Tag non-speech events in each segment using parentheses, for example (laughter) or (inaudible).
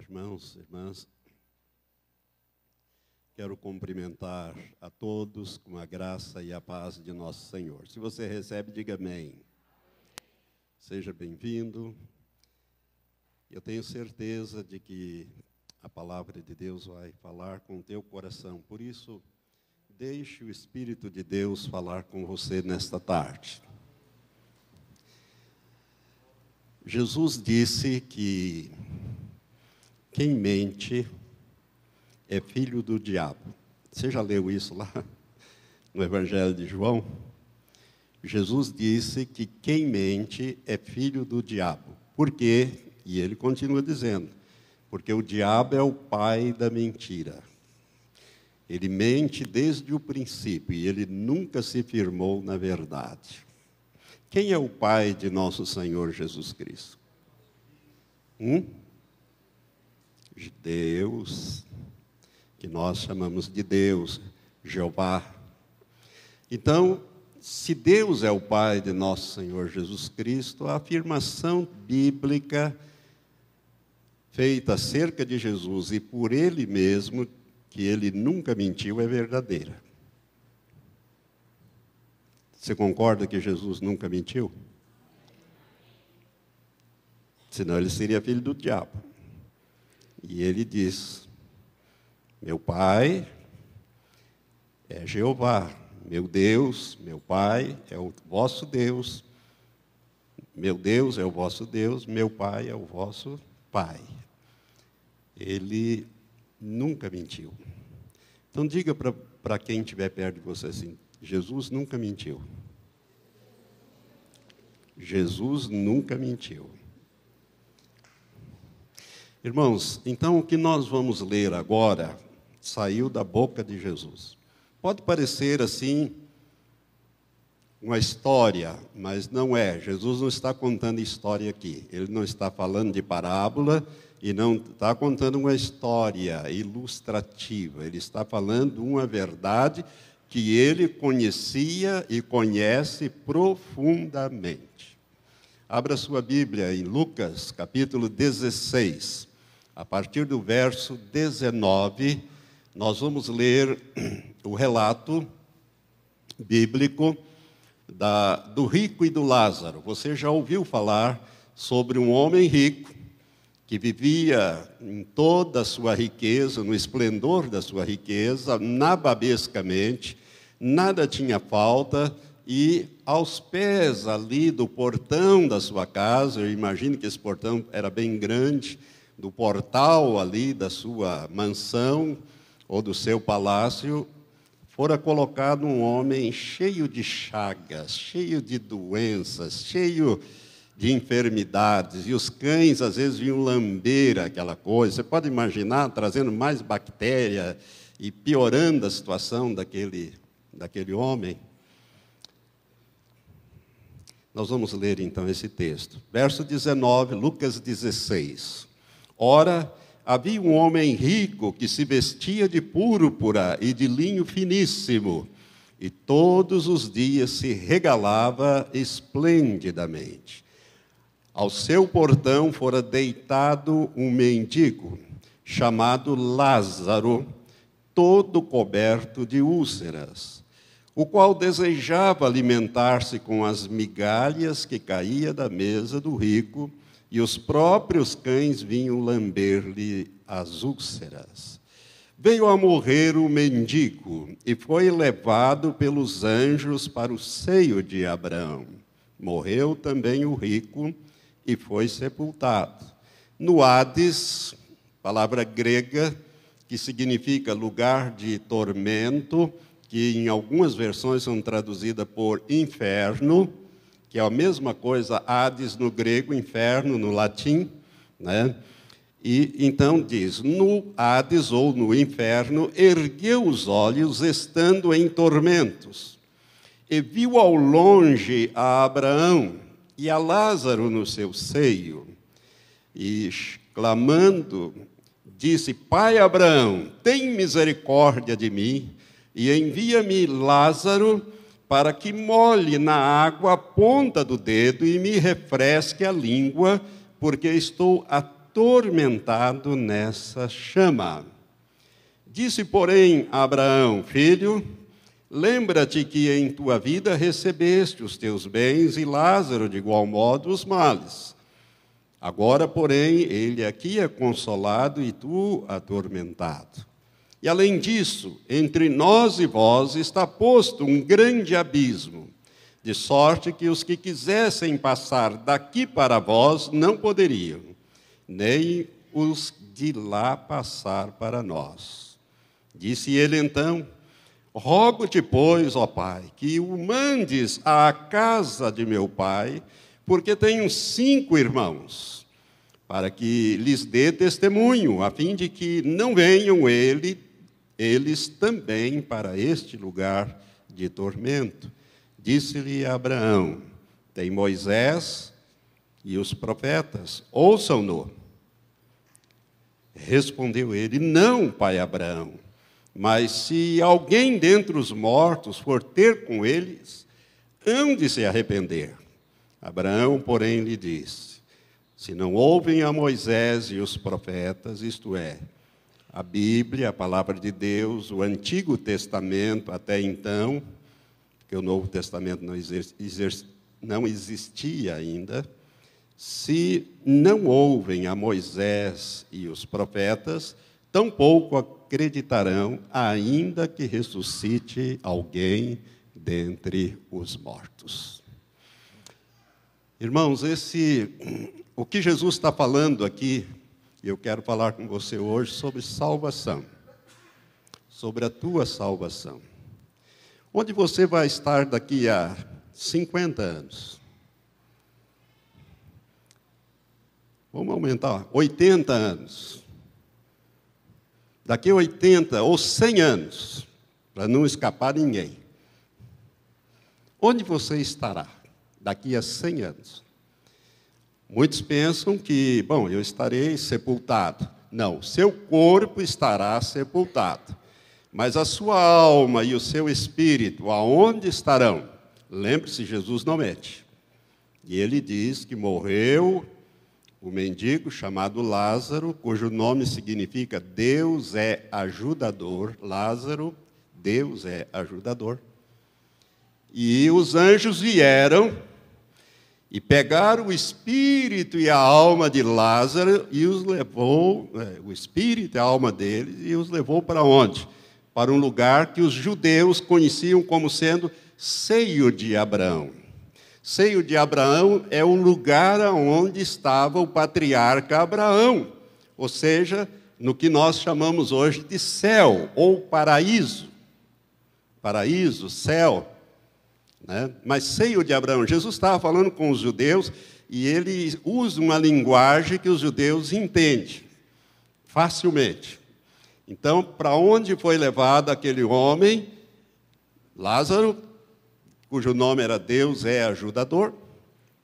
irmãos, irmãs. Quero cumprimentar a todos com a graça e a paz de nosso Senhor. Se você recebe, diga amém. Seja bem-vindo. Eu tenho certeza de que a palavra de Deus vai falar com o teu coração. Por isso, deixe o Espírito de Deus falar com você nesta tarde. Jesus disse que quem mente é filho do diabo. Você já leu isso lá (laughs) no Evangelho de João? Jesus disse que quem mente é filho do diabo. Por quê? E ele continua dizendo: porque o diabo é o pai da mentira. Ele mente desde o princípio e ele nunca se firmou na verdade. Quem é o pai de nosso Senhor Jesus Cristo? Hum? De Deus, que nós chamamos de Deus, Jeová. Então, se Deus é o Pai de nosso Senhor Jesus Cristo, a afirmação bíblica feita acerca de Jesus e por Ele mesmo, que Ele nunca mentiu, é verdadeira. Você concorda que Jesus nunca mentiu? Senão ele seria filho do diabo. E ele diz: Meu pai é Jeová, meu Deus, meu pai é o vosso Deus, meu Deus é o vosso Deus, meu pai é o vosso pai. Ele nunca mentiu. Então diga para quem estiver perto de você assim: Jesus nunca mentiu. Jesus nunca mentiu. Irmãos, então o que nós vamos ler agora saiu da boca de Jesus. Pode parecer assim uma história, mas não é. Jesus não está contando história aqui. Ele não está falando de parábola e não está contando uma história ilustrativa. Ele está falando uma verdade que ele conhecia e conhece profundamente. Abra sua Bíblia em Lucas, capítulo 16. A partir do verso 19, nós vamos ler (clears throat) o relato bíblico da, do rico e do Lázaro. Você já ouviu falar sobre um homem rico que vivia em toda a sua riqueza, no esplendor da sua riqueza, nababescamente, nada tinha falta, e aos pés ali do portão da sua casa, eu imagino que esse portão era bem grande, do portal ali da sua mansão ou do seu palácio, fora colocado um homem cheio de chagas, cheio de doenças, cheio de enfermidades, e os cães às vezes vinham lamber aquela coisa. Você pode imaginar trazendo mais bactéria e piorando a situação daquele, daquele homem? Nós vamos ler então esse texto. Verso 19, Lucas 16. Ora, havia um homem rico que se vestia de púrpura e de linho finíssimo, e todos os dias se regalava esplendidamente. Ao seu portão fora deitado um mendigo, chamado Lázaro, todo coberto de úlceras, o qual desejava alimentar-se com as migalhas que caía da mesa do rico e os próprios cães vinham lamber-lhe as úlceras. Veio a morrer o mendigo e foi levado pelos anjos para o seio de Abraão. Morreu também o rico e foi sepultado. No Hades, palavra grega que significa lugar de tormento, que em algumas versões são traduzidas por inferno, que é a mesma coisa, Hades no grego, inferno no latim, né? E então diz: no Hades ou no inferno, ergueu os olhos, estando em tormentos, e viu ao longe a Abraão e a Lázaro no seu seio, e clamando, disse: Pai Abraão, tem misericórdia de mim, e envia-me Lázaro para que molhe na água a ponta do dedo e me refresque a língua, porque estou atormentado nessa chama. Disse, porém, a Abraão: Filho, lembra-te que em tua vida recebeste os teus bens e Lázaro, de igual modo, os males. Agora, porém, ele aqui é consolado e tu atormentado. E além disso, entre nós e vós está posto um grande abismo, de sorte que os que quisessem passar daqui para vós não poderiam, nem os de lá passar para nós. Disse ele então: Rogo-te, pois, ó Pai, que o mandes à casa de meu pai, porque tenho cinco irmãos, para que lhes dê testemunho, a fim de que não venham ele, eles também para este lugar de tormento. Disse-lhe Abraão: Tem Moisés e os profetas, ouçam-no. Respondeu ele: Não, pai Abraão, mas se alguém dentre os mortos for ter com eles, hão de se arrepender. Abraão, porém, lhe disse: Se não ouvem a Moisés e os profetas, isto é, a Bíblia, a palavra de Deus, o Antigo Testamento até então, porque o Novo Testamento não, não existia ainda, se não ouvem a Moisés e os profetas, tampouco acreditarão, ainda que ressuscite alguém dentre os mortos. Irmãos, esse, o que Jesus está falando aqui, eu quero falar com você hoje sobre salvação, sobre a tua salvação. Onde você vai estar daqui a 50 anos? Vamos aumentar, 80 anos. Daqui a 80 ou 100 anos, para não escapar ninguém. Onde você estará daqui a 100 anos? Muitos pensam que, bom, eu estarei sepultado. Não, seu corpo estará sepultado. Mas a sua alma e o seu espírito, aonde estarão? Lembre-se, Jesus não mete. E ele diz que morreu o mendigo chamado Lázaro, cujo nome significa Deus é ajudador. Lázaro, Deus é ajudador. E os anjos vieram e pegaram o espírito e a alma de Lázaro e os levou, é, o espírito e a alma deles, e os levou para onde? Para um lugar que os judeus conheciam como sendo seio de Abraão. Seio de Abraão é o lugar onde estava o patriarca Abraão, ou seja, no que nós chamamos hoje de céu ou paraíso. Paraíso, céu. Né? Mas seio de Abraão, Jesus estava falando com os judeus e ele usa uma linguagem que os judeus entendem facilmente. Então, para onde foi levado aquele homem? Lázaro cujo nome era Deus é ajudador,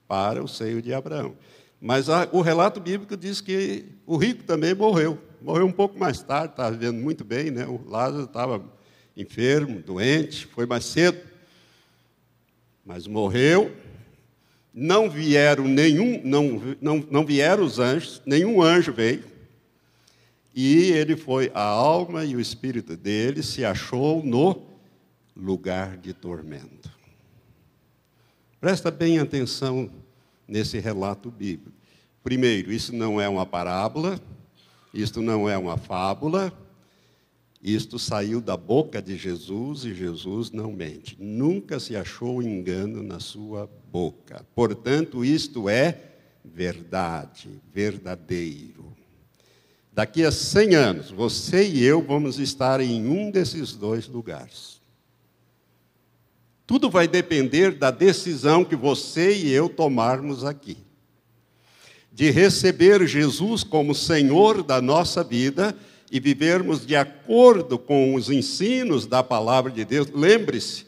para o seio de Abraão. Mas a, o relato bíblico diz que o rico também morreu. Morreu um pouco mais tarde, estava vivendo muito bem, né? o Lázaro estava enfermo, doente, foi mais cedo. Mas morreu. Não vieram nenhum, não, não, não vieram os anjos, nenhum anjo veio. E ele foi, a alma e o espírito dele se achou no lugar de tormento. Presta bem atenção nesse relato bíblico. Primeiro, isso não é uma parábola, isto não é uma fábula, isto saiu da boca de Jesus e Jesus não mente. Nunca se achou engano na sua boca. Portanto, isto é verdade, verdadeiro. Daqui a 100 anos, você e eu vamos estar em um desses dois lugares. Tudo vai depender da decisão que você e eu tomarmos aqui. De receber Jesus como Senhor da nossa vida e vivermos de acordo com os ensinos da palavra de Deus. Lembre-se,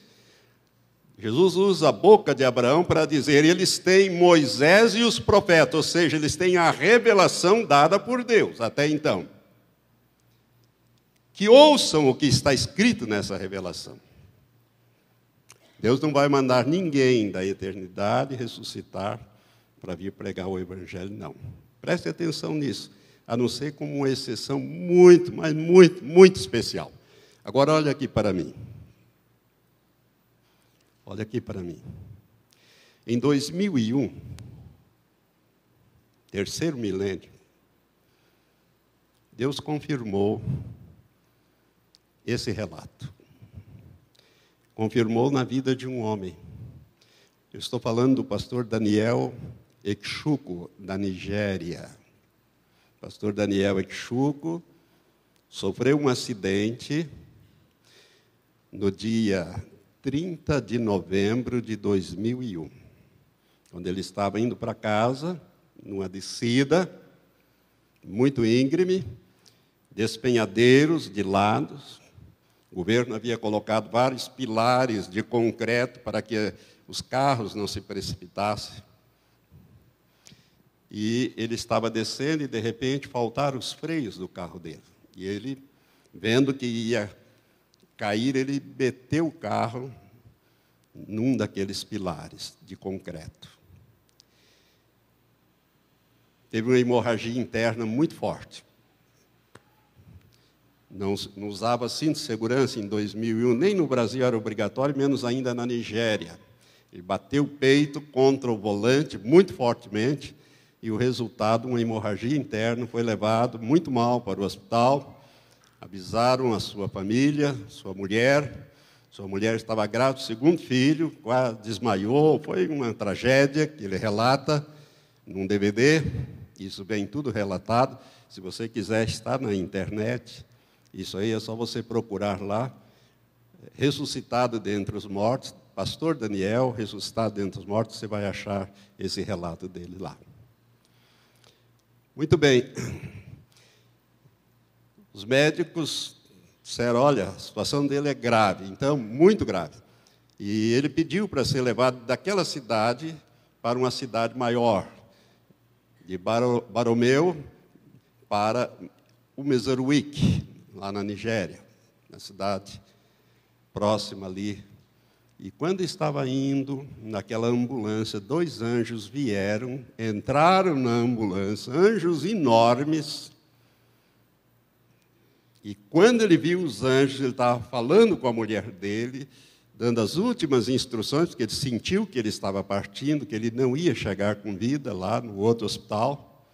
Jesus usa a boca de Abraão para dizer: eles têm Moisés e os profetas, ou seja, eles têm a revelação dada por Deus até então. Que ouçam o que está escrito nessa revelação. Deus não vai mandar ninguém da eternidade ressuscitar para vir pregar o Evangelho, não. Preste atenção nisso. A não ser como uma exceção muito, mas muito, muito especial. Agora olha aqui para mim. Olha aqui para mim. Em 2001, terceiro milênio, Deus confirmou esse relato. Confirmou na vida de um homem. Eu estou falando do pastor Daniel Exuco, da Nigéria. Pastor Daniel Exuco sofreu um acidente no dia 30 de novembro de 2001, quando ele estava indo para casa, numa descida muito íngreme, despenhadeiros de lados. O governo havia colocado vários pilares de concreto para que os carros não se precipitassem. E ele estava descendo e, de repente, faltaram os freios do carro dele. E ele, vendo que ia cair, ele meteu o carro num daqueles pilares de concreto. Teve uma hemorragia interna muito forte. Não, não usava cinto de segurança em 2001, nem no Brasil era obrigatório, menos ainda na Nigéria. Ele bateu o peito contra o volante muito fortemente e o resultado, uma hemorragia interna, foi levado muito mal para o hospital avisaram a sua família, sua mulher. Sua mulher estava grávida, segundo filho, quase desmaiou. Foi uma tragédia que ele relata num DVD. Isso vem tudo relatado. Se você quiser estar na internet, isso aí é só você procurar lá. Ressuscitado dentre os mortos, Pastor Daniel, ressuscitado dentre os mortos, você vai achar esse relato dele lá. Muito bem. Os médicos disseram: olha, a situação dele é grave, então, muito grave. E ele pediu para ser levado daquela cidade para uma cidade maior, de Baromeu para o Mesaruik, lá na Nigéria, na cidade próxima ali. E quando estava indo naquela ambulância, dois anjos vieram, entraram na ambulância, anjos enormes, e quando ele viu os anjos, ele estava falando com a mulher dele, dando as últimas instruções, porque ele sentiu que ele estava partindo, que ele não ia chegar com vida lá no outro hospital.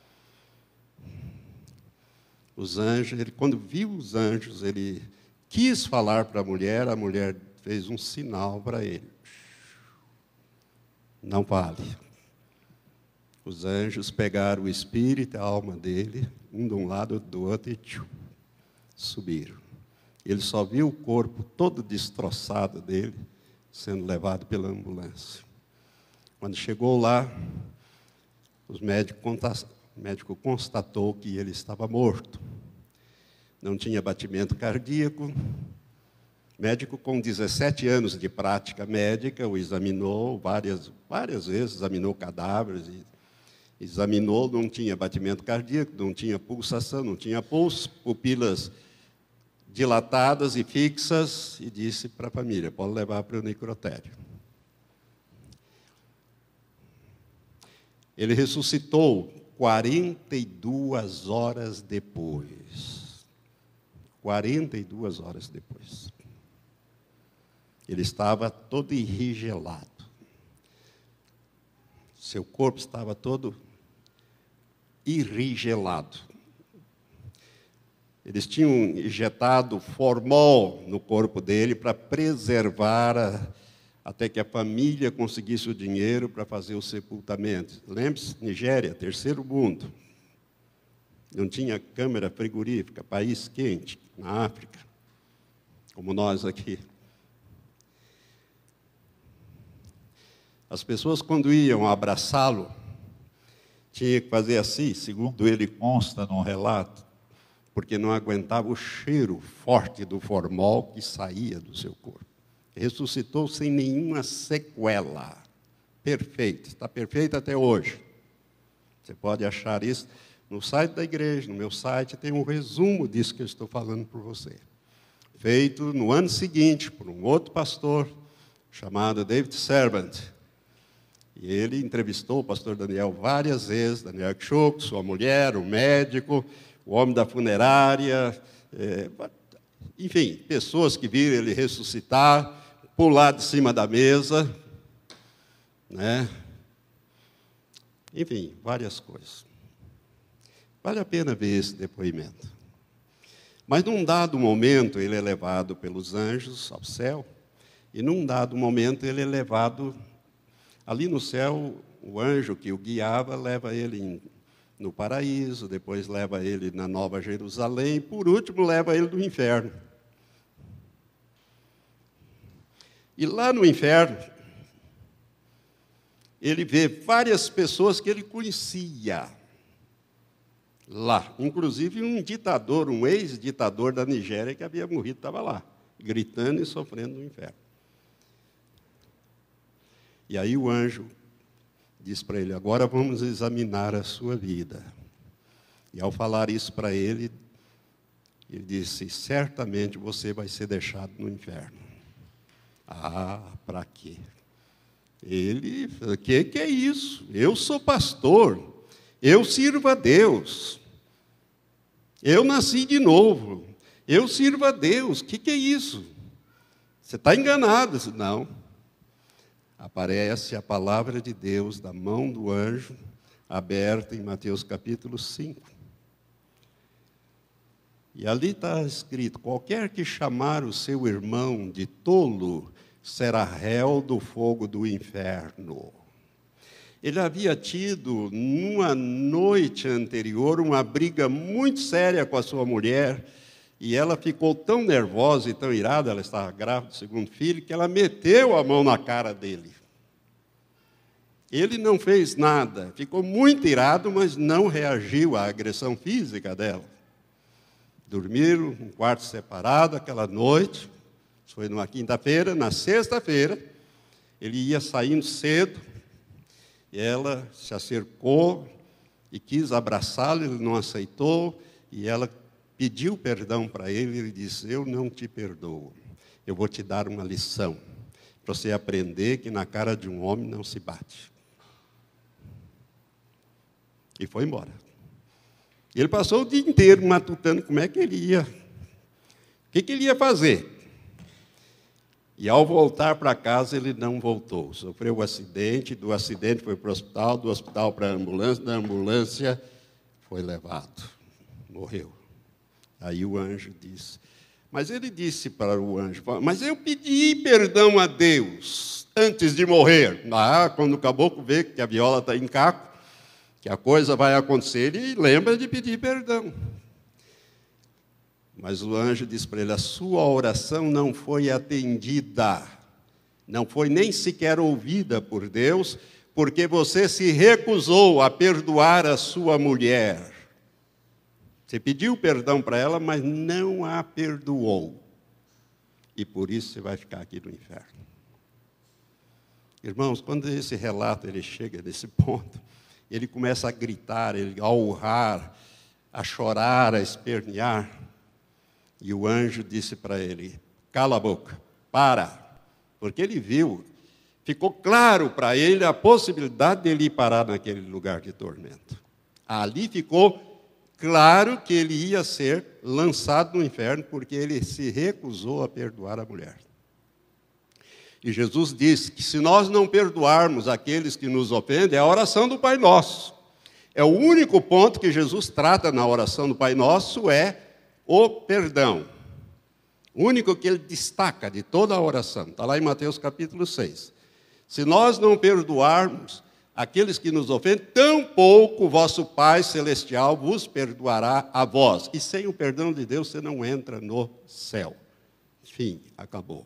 Os anjos, ele, quando viu os anjos, ele quis falar para a mulher, a mulher fez um sinal para ele. Não vale. Os anjos pegaram o espírito e a alma dele, um de um lado, do outro, e tchum, subiram. Ele só viu o corpo todo destroçado dele sendo levado pela ambulância. Quando chegou lá, os médicos, o médico constatou que ele estava morto. Não tinha batimento cardíaco. Médico, com 17 anos de prática médica, o examinou várias, várias vezes, examinou cadáveres, examinou, não tinha batimento cardíaco, não tinha pulsação, não tinha pulso, pupilas dilatadas e fixas e disse para a família: pode levar para o necrotério. Ele ressuscitou 42 horas depois. 42 horas depois. Ele estava todo enrigelado. Seu corpo estava todo irrigelado. Eles tinham injetado formol no corpo dele para preservar a, até que a família conseguisse o dinheiro para fazer o sepultamento. Lembre-se, Nigéria, terceiro mundo. Não tinha câmera frigorífica, país quente, na África, como nós aqui. As pessoas, quando iam abraçá-lo, tinha que fazer assim, segundo ele consta num relato, porque não aguentava o cheiro forte do formol que saía do seu corpo. Ressuscitou sem nenhuma sequela. Perfeito, está perfeito até hoje. Você pode achar isso no site da igreja, no meu site, tem um resumo disso que eu estou falando para você. Feito no ano seguinte por um outro pastor chamado David Servant. E ele entrevistou o pastor Daniel várias vezes, Daniel Kchuk, sua mulher, o médico, o homem da funerária, é, enfim, pessoas que viram ele ressuscitar, pular de cima da mesa, né? Enfim, várias coisas. Vale a pena ver esse depoimento. Mas num dado momento ele é levado pelos anjos ao céu, e num dado momento ele é levado ali no céu, o anjo que o guiava leva ele no paraíso, depois leva ele na Nova Jerusalém, e por último leva ele no inferno. E lá no inferno, ele vê várias pessoas que ele conhecia lá, inclusive um ditador, um ex-ditador da Nigéria que havia morrido, estava lá, gritando e sofrendo no inferno. E aí o anjo diz para ele: Agora vamos examinar a sua vida. E ao falar isso para ele, ele disse: Certamente você vai ser deixado no inferno. Ah, para quê? Ele, o que, que é isso? Eu sou pastor, eu sirvo a Deus, eu nasci de novo, eu sirvo a Deus, o que, que é isso? Você está enganado. Não. Aparece a palavra de Deus da mão do anjo, aberta em Mateus capítulo 5. E ali está escrito: qualquer que chamar o seu irmão de tolo, será réu do fogo do inferno. Ele havia tido, numa noite anterior, uma briga muito séria com a sua mulher, e ela ficou tão nervosa e tão irada, ela estava grávida do segundo filho, que ela meteu a mão na cara dele. Ele não fez nada, ficou muito irado, mas não reagiu à agressão física dela. Dormiram um quarto separado aquela noite, foi numa quinta-feira, na sexta-feira, ele ia saindo cedo, e ela se acercou e quis abraçá-lo, ele não aceitou, e ela pediu perdão para ele, ele disse: Eu não te perdoo, eu vou te dar uma lição, para você aprender que na cara de um homem não se bate. E foi embora. Ele passou o dia inteiro matutando como é que ele ia, o que, que ele ia fazer. E ao voltar para casa, ele não voltou. Sofreu um acidente, do acidente foi para o hospital, do hospital para a ambulância, da ambulância foi levado. Morreu. Aí o anjo disse. Mas ele disse para o anjo: Mas eu pedi perdão a Deus antes de morrer. Ah, quando o caboclo vê que a viola está em caco, que a coisa vai acontecer, ele lembra de pedir perdão. Mas o anjo disse para ele: a sua oração não foi atendida, não foi nem sequer ouvida por Deus, porque você se recusou a perdoar a sua mulher. Você pediu perdão para ela, mas não a perdoou. E por isso você vai ficar aqui no inferno. Irmãos, quando esse relato ele chega nesse (laughs) ponto, ele começa a gritar, a urrar, a chorar, a espernear. E o anjo disse para ele: Cala a boca, para. Porque ele viu, ficou claro para ele a possibilidade de ele ir parar naquele lugar de tormento. Ali ficou claro que ele ia ser lançado no inferno, porque ele se recusou a perdoar a mulher. E Jesus disse que se nós não perdoarmos aqueles que nos ofendem, é a oração do Pai Nosso. É o único ponto que Jesus trata na oração do Pai Nosso é o perdão. O único que ele destaca de toda a oração. Está lá em Mateus capítulo 6. Se nós não perdoarmos aqueles que nos ofendem, tampouco vosso Pai Celestial vos perdoará a vós. E sem o perdão de Deus você não entra no céu. Fim, acabou.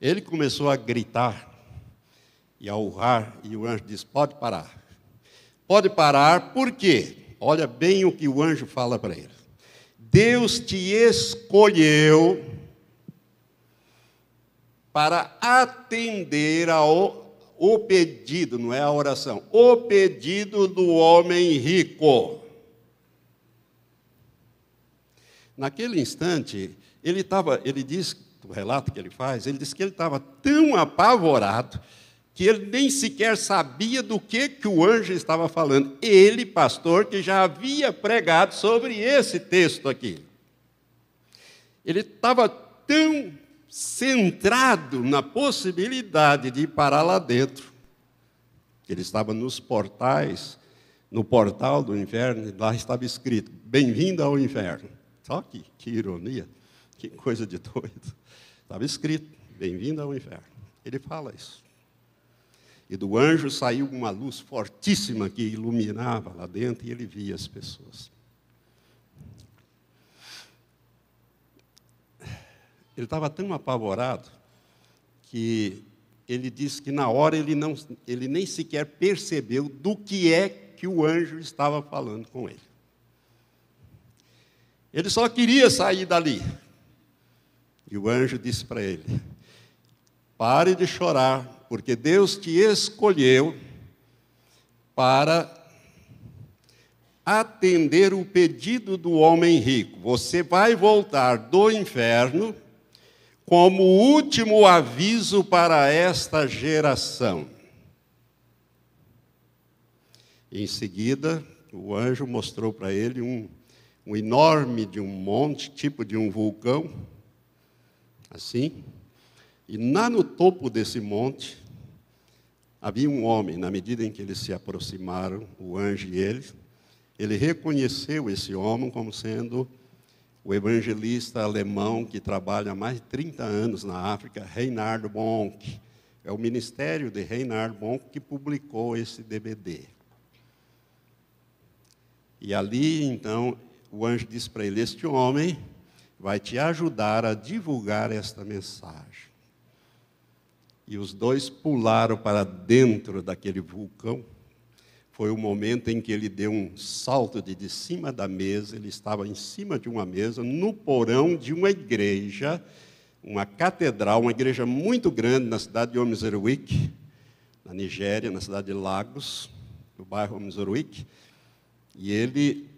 Ele começou a gritar e a urrar, e o anjo disse: Pode parar. Pode parar, por quê? Olha bem o que o anjo fala para ele. Deus te escolheu para atender ao o pedido, não é a oração, o pedido do homem rico. Naquele instante, ele estava, ele diz do relato que ele faz, ele diz que ele estava tão apavorado que ele nem sequer sabia do que, que o anjo estava falando. Ele, pastor, que já havia pregado sobre esse texto aqui. Ele estava tão centrado na possibilidade de ir parar lá dentro. Ele estava nos portais, no portal do inferno, lá estava escrito: Bem-vindo ao inferno. Só que, que ironia, que coisa de doido. Estava escrito: Bem-vindo ao inferno. Ele fala isso. E do anjo saiu uma luz fortíssima que iluminava lá dentro e ele via as pessoas. Ele estava tão apavorado que ele disse que na hora ele, não, ele nem sequer percebeu do que é que o anjo estava falando com ele. Ele só queria sair dali. E o anjo disse para ele: Pare de chorar, porque Deus te escolheu para atender o pedido do homem rico. Você vai voltar do inferno como último aviso para esta geração. Em seguida, o anjo mostrou para ele um, um enorme de um monte, tipo de um vulcão, assim, e lá no topo desse monte havia um homem, na medida em que eles se aproximaram, o anjo e ele, ele reconheceu esse homem como sendo o evangelista alemão que trabalha há mais de 30 anos na África, Reinhard Bonk. É o ministério de Reinhard Bonk que publicou esse DVD. E ali, então, o anjo disse para ele: Este homem vai te ajudar a divulgar esta mensagem. E os dois pularam para dentro daquele vulcão foi o momento em que ele deu um salto de, de cima da mesa, ele estava em cima de uma mesa, no porão de uma igreja, uma catedral, uma igreja muito grande na cidade de Omizerwik, na Nigéria, na cidade de Lagos, no bairro Omizerwik, e ele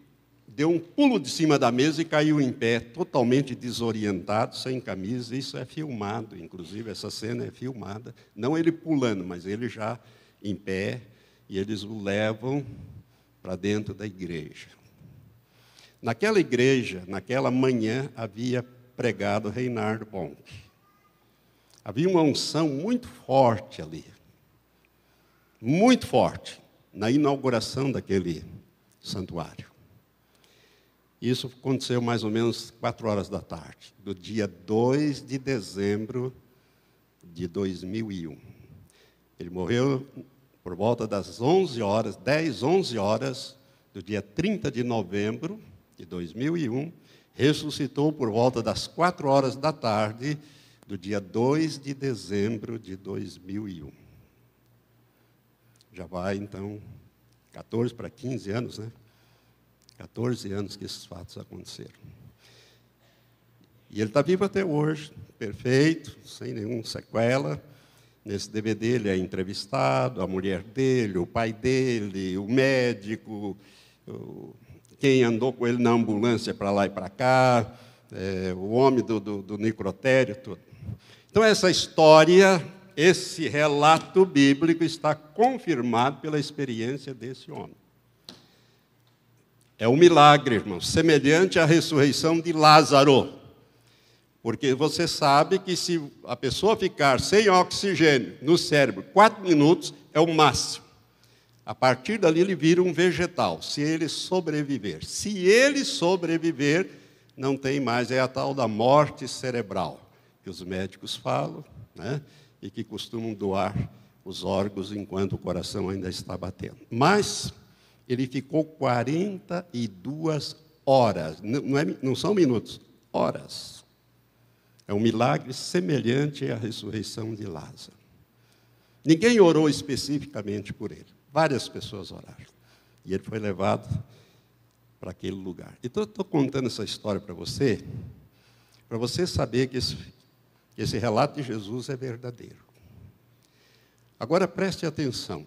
deu um pulo de cima da mesa e caiu em pé, totalmente desorientado, sem camisa. Isso é filmado, inclusive, essa cena é filmada. Não ele pulando, mas ele já em pé, e eles o levam para dentro da igreja. Naquela igreja, naquela manhã, havia pregado Reinhard Bonk. Havia uma unção muito forte ali, muito forte, na inauguração daquele santuário. Isso aconteceu mais ou menos quatro horas da tarde, do dia 2 de dezembro de 2001. Ele morreu por volta das 11 horas, 10, 11 horas do dia 30 de novembro de 2001, ressuscitou por volta das 4 horas da tarde do dia 2 de dezembro de 2001. Já vai, então, 14 para 15 anos, né? 14 anos que esses fatos aconteceram. E ele está vivo até hoje, perfeito, sem nenhuma sequela. Nesse DVD ele é entrevistado, a mulher dele, o pai dele, o médico, quem andou com ele na ambulância para lá e para cá, é, o homem do, do, do necrotério, tudo. Então, essa história, esse relato bíblico está confirmado pela experiência desse homem. É um milagre, irmão, semelhante à ressurreição de Lázaro. Porque você sabe que se a pessoa ficar sem oxigênio no cérebro, quatro minutos é o máximo. A partir dali ele vira um vegetal, se ele sobreviver. Se ele sobreviver, não tem mais, é a tal da morte cerebral, que os médicos falam, né? e que costumam doar os órgãos enquanto o coração ainda está batendo. Mas ele ficou 42 horas, não, é, não são minutos, horas é um milagre semelhante à ressurreição de Lázaro. Ninguém orou especificamente por ele. Várias pessoas oraram. E ele foi levado para aquele lugar. Então, eu estou contando essa história para você, para você saber que esse, que esse relato de Jesus é verdadeiro. Agora preste atenção.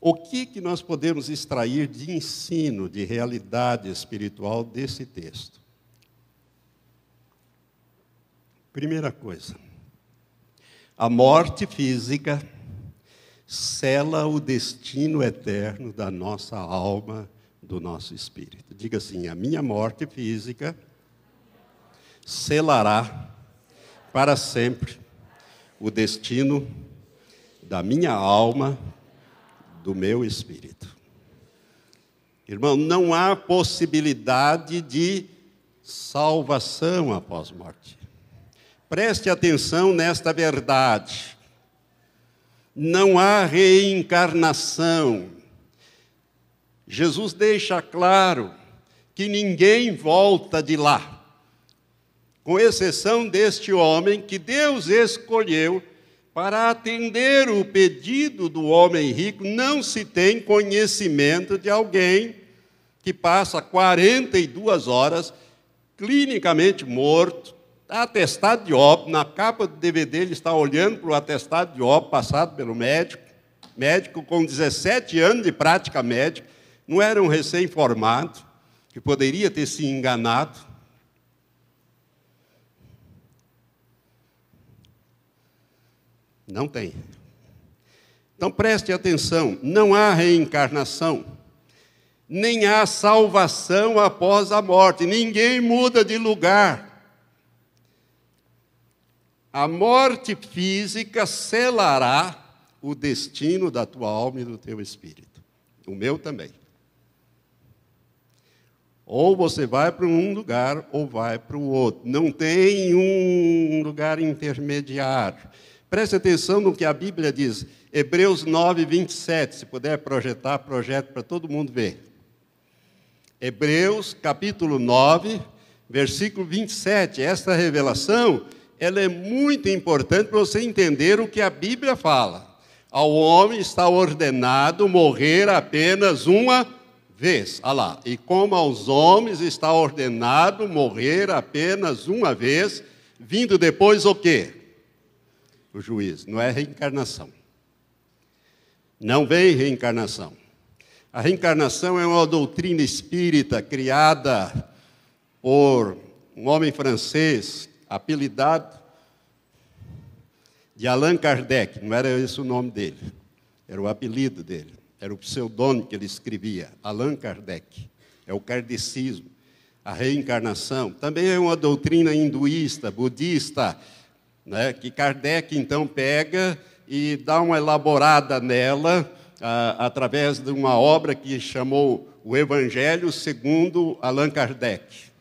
O que, que nós podemos extrair de ensino, de realidade espiritual desse texto? Primeira coisa, a morte física sela o destino eterno da nossa alma, do nosso espírito. Diga assim: a minha morte física selará para sempre o destino da minha alma, do meu espírito. Irmão, não há possibilidade de salvação após morte. Preste atenção nesta verdade. Não há reencarnação. Jesus deixa claro que ninguém volta de lá, com exceção deste homem que Deus escolheu para atender o pedido do homem rico. Não se tem conhecimento de alguém que passa 42 horas clinicamente morto, atestado de óbito, na capa do DVD ele está olhando para o atestado de óbito passado pelo médico, médico com 17 anos de prática médica, não era um recém-formado, que poderia ter se enganado. Não tem. Então preste atenção: não há reencarnação, nem há salvação após a morte, ninguém muda de lugar. A morte física selará o destino da tua alma e do teu espírito. O meu também. Ou você vai para um lugar ou vai para o outro. Não tem um lugar intermediário. Preste atenção no que a Bíblia diz. Hebreus 9, 27. Se puder projetar, projeto para todo mundo ver. Hebreus capítulo 9, versículo 27. Esta revelação ela é muito importante para você entender o que a Bíblia fala. Ao homem está ordenado morrer apenas uma vez. Olha lá. E como aos homens está ordenado morrer apenas uma vez, vindo depois o quê? O juízo. Não é reencarnação. Não vem reencarnação. A reencarnação é uma doutrina espírita criada por um homem francês apelidado de Allan Kardec, não era esse o nome dele, era o apelido dele, era o pseudônimo que ele escrevia, Allan Kardec, é o kardecismo, a reencarnação. Também é uma doutrina hinduísta, budista, né, que Kardec então pega e dá uma elaborada nela, a, através de uma obra que chamou O Evangelho segundo Allan Kardec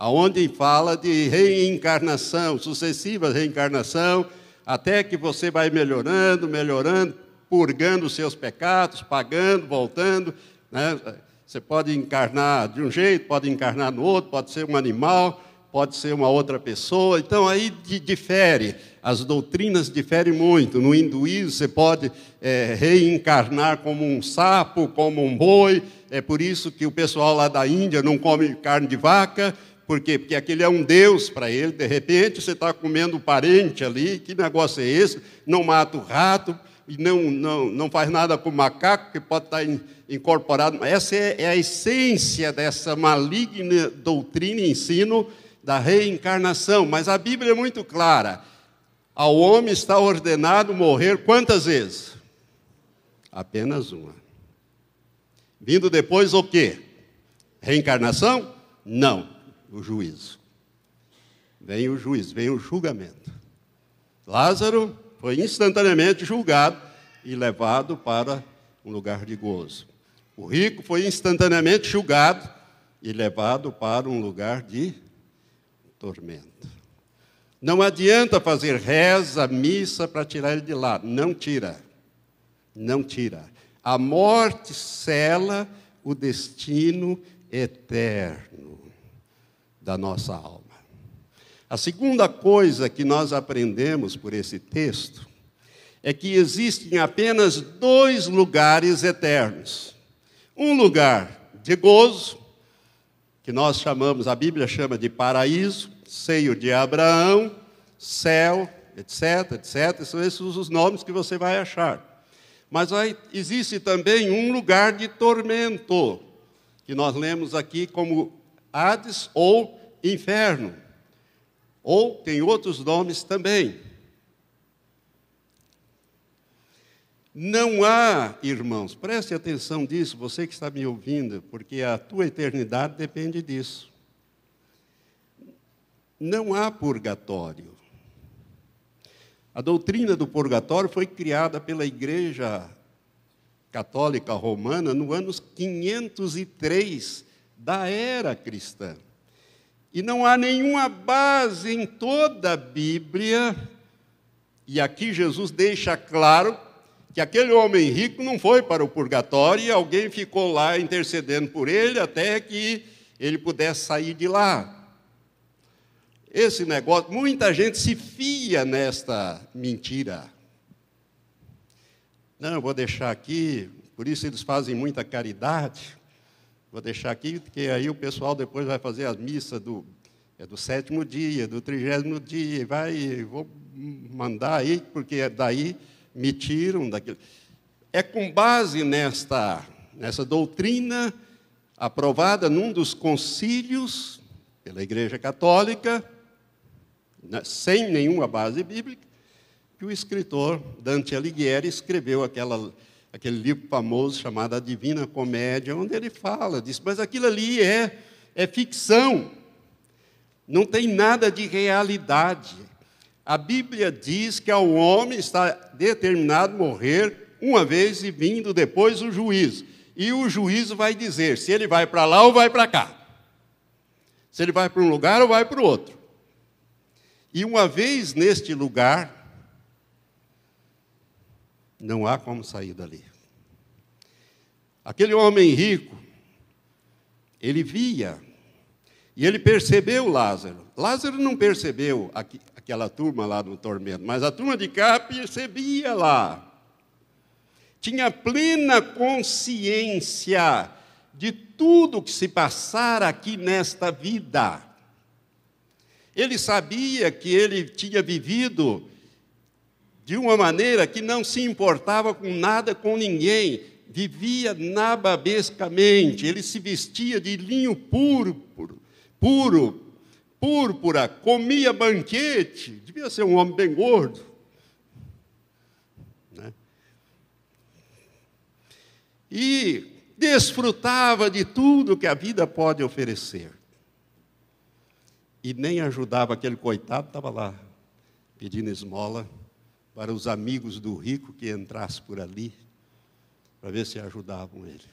aonde fala de reencarnação, sucessiva reencarnação, até que você vai melhorando, melhorando, purgando os seus pecados, pagando, voltando. Né? Você pode encarnar de um jeito, pode encarnar no outro, pode ser um animal, pode ser uma outra pessoa. Então aí difere. As doutrinas diferem muito. No hinduísmo você pode é, reencarnar como um sapo, como um boi. É por isso que o pessoal lá da Índia não come carne de vaca por quê? Porque aquele é um Deus para ele. De repente você está comendo um parente ali. Que negócio é esse? Não mata o rato e não, não, não faz nada com o macaco, que pode estar tá incorporado. Essa é, é a essência dessa maligna doutrina e ensino da reencarnação. Mas a Bíblia é muito clara. Ao homem está ordenado morrer quantas vezes? Apenas uma. Vindo depois o quê? Reencarnação? Não o juízo. Vem o juízo, vem o julgamento. Lázaro foi instantaneamente julgado e levado para um lugar de gozo. O rico foi instantaneamente julgado e levado para um lugar de tormento. Não adianta fazer reza, missa para tirar ele de lá. Não tira. Não tira. A morte cela o destino eterno da nossa alma. A segunda coisa que nós aprendemos por esse texto é que existem apenas dois lugares eternos. Um lugar de gozo, que nós chamamos, a Bíblia chama de paraíso, seio de Abraão, céu, etc, etc. São esses os nomes que você vai achar. Mas aí existe também um lugar de tormento, que nós lemos aqui como Hades ou inferno. Ou tem outros nomes também. Não há, irmãos, preste atenção disso, você que está me ouvindo, porque a tua eternidade depende disso. Não há purgatório. A doutrina do purgatório foi criada pela Igreja Católica Romana no ano 503 da era cristã. E não há nenhuma base em toda a Bíblia, e aqui Jesus deixa claro que aquele homem rico não foi para o purgatório e alguém ficou lá intercedendo por ele até que ele pudesse sair de lá. Esse negócio, muita gente se fia nesta mentira. Não, eu vou deixar aqui, por isso eles fazem muita caridade. Vou deixar aqui, porque aí o pessoal depois vai fazer as missas do, é do sétimo dia, do trigésimo dia, vai, vou mandar aí, porque daí me tiram daquilo. É com base nesta, nessa doutrina aprovada num dos concílios pela Igreja Católica, sem nenhuma base bíblica, que o escritor Dante Alighieri escreveu aquela, aquele livro famoso chamado A Divina Comédia, onde ele fala disso, mas aquilo ali é, é ficção, não tem nada de realidade. A Bíblia diz que ao homem está determinado morrer uma vez e vindo depois o juízo. E o juízo vai dizer se ele vai para lá ou vai para cá. Se ele vai para um lugar ou vai para o outro. E uma vez neste lugar, não há como sair dali. Aquele homem rico, ele via, e ele percebeu Lázaro. Lázaro não percebeu aqui, aquela turma lá no tormento, mas a turma de cá percebia lá. Tinha plena consciência de tudo que se passara aqui nesta vida. Ele sabia que ele tinha vivido de uma maneira que não se importava com nada, com ninguém, vivia nababescamente, ele se vestia de linho puro, puro, puro púrpura, comia banquete, devia ser um homem bem gordo. Né? E desfrutava de tudo que a vida pode oferecer. E nem ajudava aquele coitado, estava lá pedindo esmola para os amigos do rico que entrasse por ali, para ver se ajudavam ele.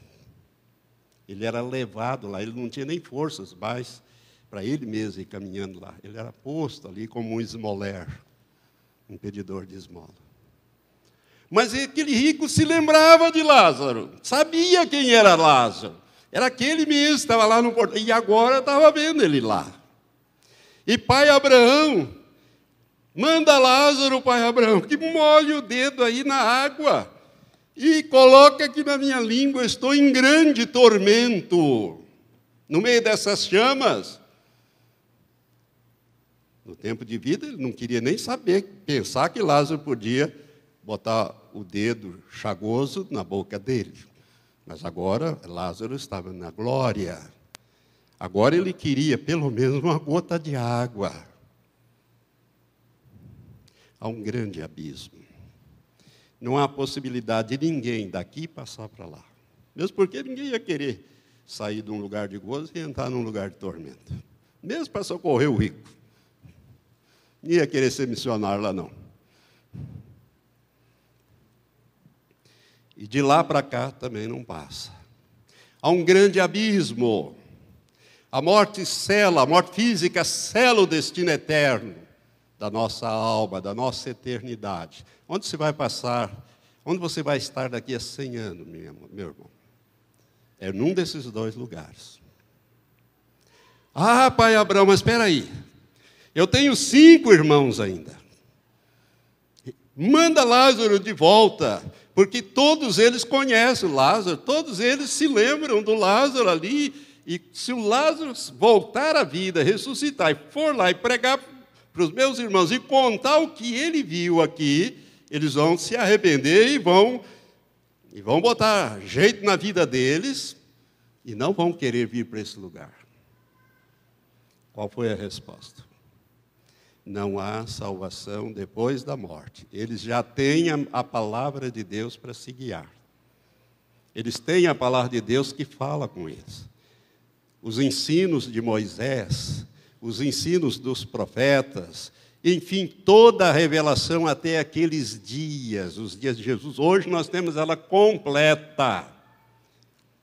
Ele era levado lá, ele não tinha nem forças mais para ele mesmo ir caminhando lá. Ele era posto ali como um esmoler, um pedidor de esmola. Mas aquele rico se lembrava de Lázaro, sabia quem era Lázaro. Era aquele mesmo, estava lá no portão. E agora estava vendo ele lá. E pai Abraão, manda Lázaro, pai Abraão, que molhe o dedo aí na água e coloca aqui na minha língua, estou em grande tormento. No meio dessas chamas, no tempo de vida, ele não queria nem saber, pensar que Lázaro podia botar o dedo chagoso na boca dele. Mas agora Lázaro estava na glória. Agora ele queria pelo menos uma gota de água. Há um grande abismo. Não há possibilidade de ninguém daqui passar para lá. Mesmo porque ninguém ia querer sair de um lugar de gozo e entrar num lugar de tormento. Mesmo para socorrer o rico. Não ia querer ser missionário lá, não. E de lá para cá também não passa. Há um grande abismo. A morte sela, a morte física sela o destino eterno da nossa alma, da nossa eternidade. Onde você vai passar? Onde você vai estar daqui a 100 anos, meu irmão? É num desses dois lugares. Ah, pai Abraão, mas espera aí. Eu tenho cinco irmãos ainda. Manda Lázaro de volta, porque todos eles conhecem Lázaro, todos eles se lembram do Lázaro ali. E se o Lázaro voltar à vida, ressuscitar e for lá e pregar para os meus irmãos e contar o que ele viu aqui, eles vão se arrepender e vão e vão botar jeito na vida deles e não vão querer vir para esse lugar. Qual foi a resposta? não há salvação depois da morte. Eles já têm a, palavra de Deus para se guiar. Eles têm a palavra de Deus que fala com eles. Os ensinos de Moisés, os ensinos dos profetas, enfim, toda a revelação até aqueles dias, os dias de Jesus. Hoje nós temos ela completa.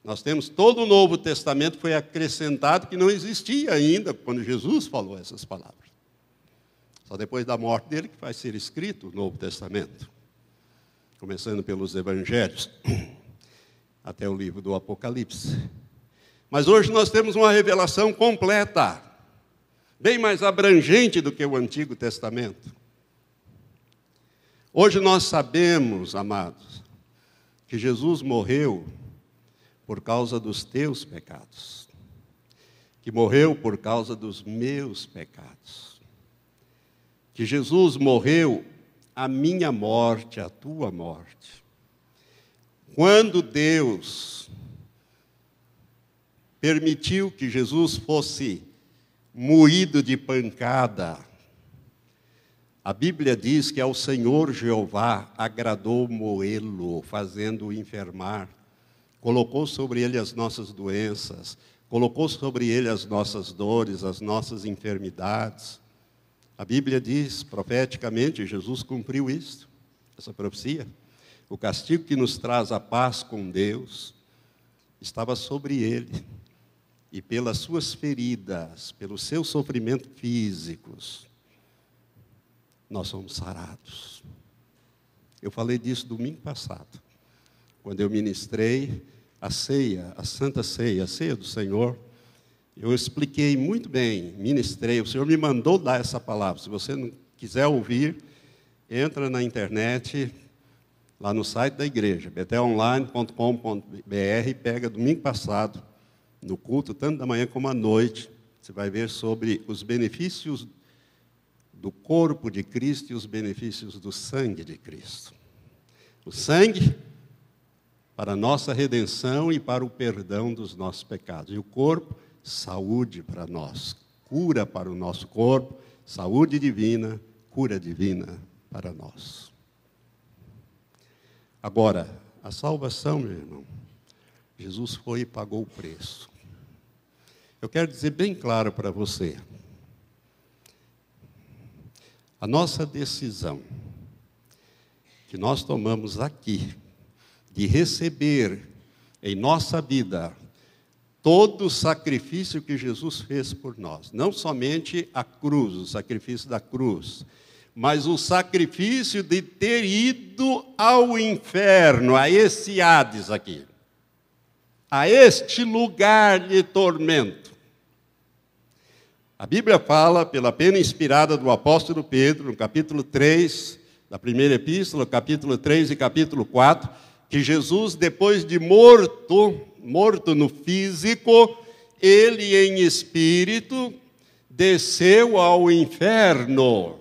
Nós temos todo o Novo Testamento foi acrescentado que não existia ainda quando Jesus falou essas palavras. Só depois da morte dele que vai ser escrito o Novo Testamento. Começando pelos evangelhos (clears throat) até o livro do Apocalipse. Mas hoje nós temos uma revelação completa, bem mais abrangente do que o Antigo Testamento. Hoje nós sabemos, amados, que Jesus morreu por causa dos teus pecados, que morreu por causa dos meus pecados que Jesus morreu a minha morte, a tua morte. Quando Deus permitiu que Jesus fosse moído de pancada, a Bíblia diz que ao Senhor Jeová agradou moê-lo, fazendo-o enfermar, colocou sobre ele as nossas doenças, colocou sobre ele as nossas dores, as nossas enfermidades. A Bíblia diz profeticamente, Jesus cumpriu isso, essa profecia. O castigo que nos traz a paz com Deus estava sobre ele. E pelas suas feridas, pelos seus sofrimentos físicos, nós somos sarados. Eu falei disso domingo passado, quando eu ministrei a ceia, a santa ceia, a ceia do Senhor. Eu expliquei muito bem, ministrei. O Senhor me mandou dar essa palavra. Se você não quiser ouvir, entra na internet, lá no site da igreja, betelonline.com.br, pega domingo passado, no culto, tanto da manhã como à noite. Você vai ver sobre os benefícios do corpo de Cristo e os benefícios do sangue de Cristo. O sangue para a nossa redenção e para o perdão dos nossos pecados. E o corpo saúde para nós, cura para o nosso corpo, saúde divina, cura divina para nós. Agora, a salvação, meu irmão, Jesus foi e pagou o preço. Eu quero dizer bem claro para você: a nossa decisão que nós tomamos aqui de receber em nossa vida todo o sacrifício que Jesus fez por nós. Não somente a cruz, o sacrifício da cruz, mas o sacrifício de ter ido ao inferno, a esse Hades aqui, a este lugar de tormento. A Bíblia fala, pela pena inspirada do apóstolo Pedro, no capítulo 3 da primeira epístola, capítulo 3 e capítulo 4, que Jesus, depois de morto, morto no físico, ele em espírito desceu ao inferno.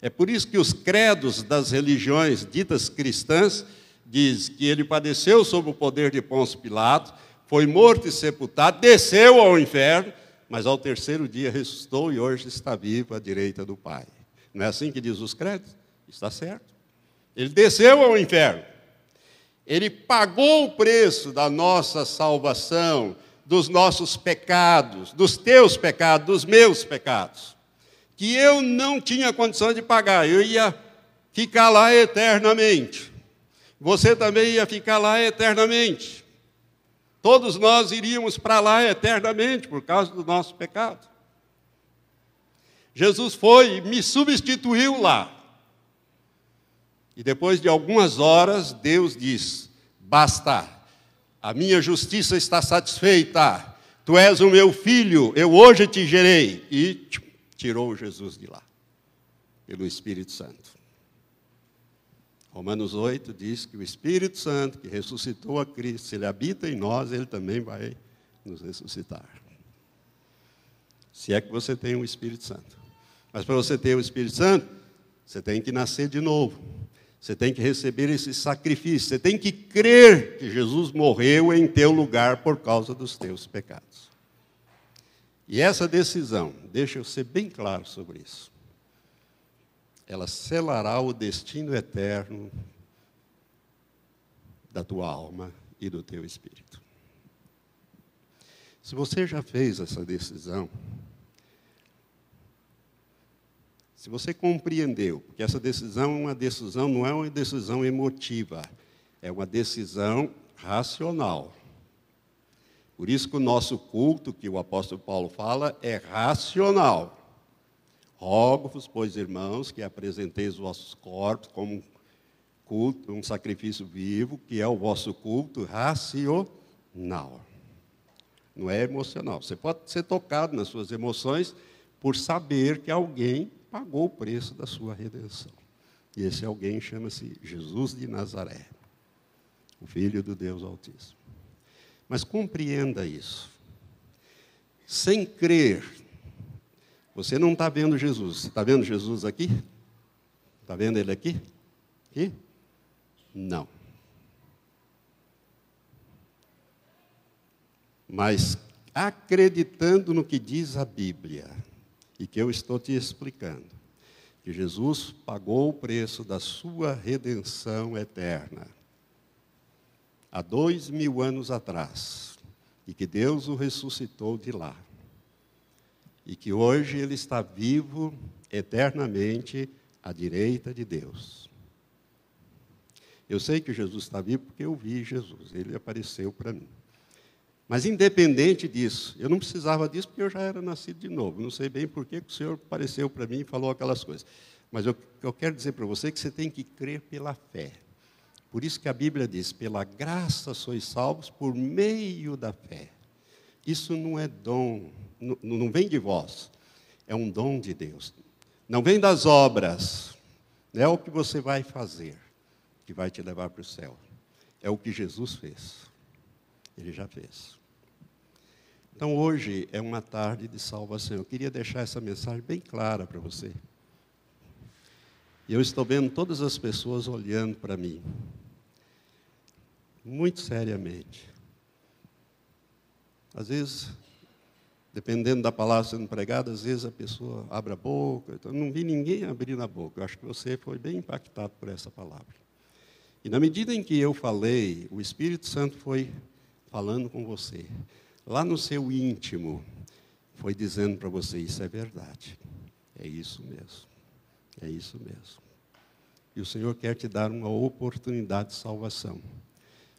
É por isso que os credos das religiões ditas cristãs diz que ele padeceu sob o poder de Pôncio Pilatos, foi morto e sepultado, desceu ao inferno, mas ao terceiro dia ressuscitou e hoje está vivo à direita do Pai. Não é assim que diz os credos? Está certo. Ele desceu ao inferno. Ele pagou o preço da nossa salvação, dos nossos pecados, dos teus pecados, dos meus pecados, que eu não tinha condição de pagar, eu ia ficar lá eternamente. Você também ia ficar lá eternamente. Todos nós iríamos para lá eternamente por causa do nosso pecado. Jesus foi e me substituiu lá. E depois de algumas horas, Deus diz: Basta, a minha justiça está satisfeita, tu és o meu filho, eu hoje te gerei. E tirou Jesus de lá, pelo Espírito Santo. Romanos 8 diz que o Espírito Santo, que ressuscitou a Cristo, se ele habita em nós, ele também vai nos ressuscitar. Se é que você tem o Espírito Santo. Mas para você ter o Espírito Santo, você tem que nascer de novo. Você tem que receber esse sacrifício. Você tem que crer que Jesus morreu em teu lugar por causa dos teus pecados. E essa decisão, deixa eu ser bem claro sobre isso, ela selará o destino eterno da tua alma e do teu espírito. Se você já fez essa decisão, se você compreendeu, porque essa decisão é uma decisão, não é uma decisão emotiva, é uma decisão racional. Por isso que o nosso culto, que o apóstolo Paulo fala, é racional. Rogo-vos, pois, irmãos, que apresenteis os vossos corpos como culto, um sacrifício vivo, que é o vosso culto racional. Não é emocional. Você pode ser tocado nas suas emoções por saber que alguém pagou o preço da sua redenção. E esse alguém chama-se Jesus de Nazaré, o Filho do Deus Altíssimo. Mas compreenda isso. Sem crer, você não está vendo Jesus. Está vendo Jesus aqui? Está vendo ele aqui? Aqui? Não. Mas acreditando no que diz a Bíblia, e que eu estou te explicando, que Jesus pagou o preço da sua redenção eterna há dois mil anos atrás, e que Deus o ressuscitou de lá, e que hoje ele está vivo eternamente à direita de Deus. Eu sei que Jesus está vivo porque eu vi Jesus, ele apareceu para mim. Mas independente disso, eu não precisava disso porque eu já era nascido de novo. Não sei bem por que o Senhor apareceu para mim e falou aquelas coisas. Mas eu, eu quero dizer para você que você tem que crer pela fé. Por isso que a Bíblia diz: pela graça sois salvos por meio da fé. Isso não é dom, não, vem de vós, é um dom de Deus. Não vem das obras, não é o que você vai fazer que vai te levar para o céu. É o que Jesus fez. Ele já fez. Então hoje é uma tarde de salvação. Eu queria deixar essa mensagem bem clara para você. E eu estou vendo todas as pessoas olhando para mim muito seriamente. Às vezes, dependendo da palavra sendo pregada, às vezes a pessoa abre a boca. Então, não vi ninguém abrir a boca. Eu acho que você foi bem impactado por essa palavra. E na medida em que eu falei, o Espírito Santo foi falando com você. Lá no seu íntimo, foi dizendo para você: Isso é verdade. É isso mesmo. É isso mesmo. E o Senhor quer te dar uma oportunidade de salvação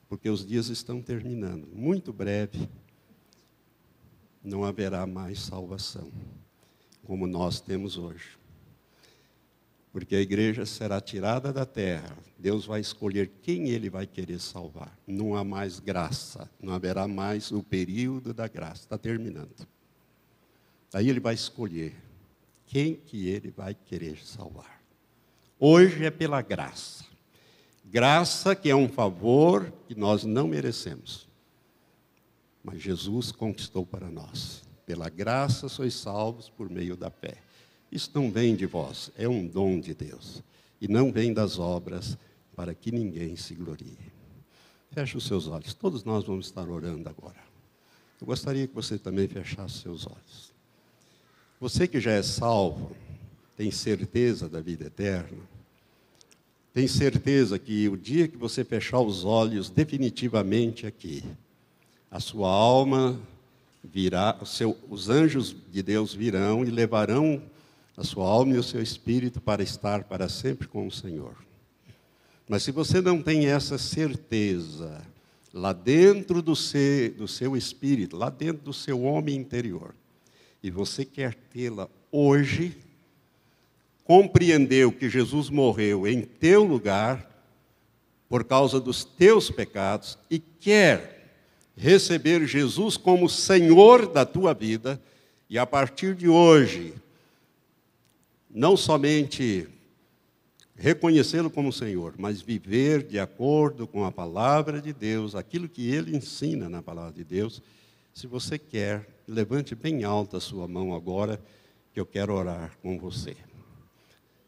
porque os dias estão terminando. Muito breve não haverá mais salvação, como nós temos hoje. Porque a igreja será tirada da terra, Deus vai escolher quem ele vai querer salvar. Não há mais graça, não haverá mais o período da graça, está terminando. Aí ele vai escolher quem que ele vai querer salvar. Hoje é pela graça. Graça que é um favor que nós não merecemos. Mas Jesus conquistou para nós. Pela graça sois salvos por meio da fé. Isso não vem de vós, é um dom de Deus. E não vem das obras para que ninguém se glorie. Feche os seus olhos. Todos nós vamos estar orando agora. Eu gostaria que você também fechasse seus olhos. Você que já é salvo, tem certeza da vida eterna, tem certeza que o dia que você fechar os olhos definitivamente aqui, a sua alma virá, seu, os anjos de Deus virão e levarão a sua alma e o seu espírito para estar para sempre com o Senhor. Mas se você não tem essa certeza lá dentro do do seu espírito, lá dentro do seu homem interior, e você quer tê-la hoje, compreendeu que Jesus morreu em teu lugar por causa dos teus pecados e quer receber Jesus como Senhor da tua vida e a partir de hoje não somente reconhecê-lo como Senhor, mas viver de acordo com a palavra de Deus, aquilo que ele ensina na palavra de Deus. Se você quer, levante bem alta a sua mão agora, que eu quero orar com você.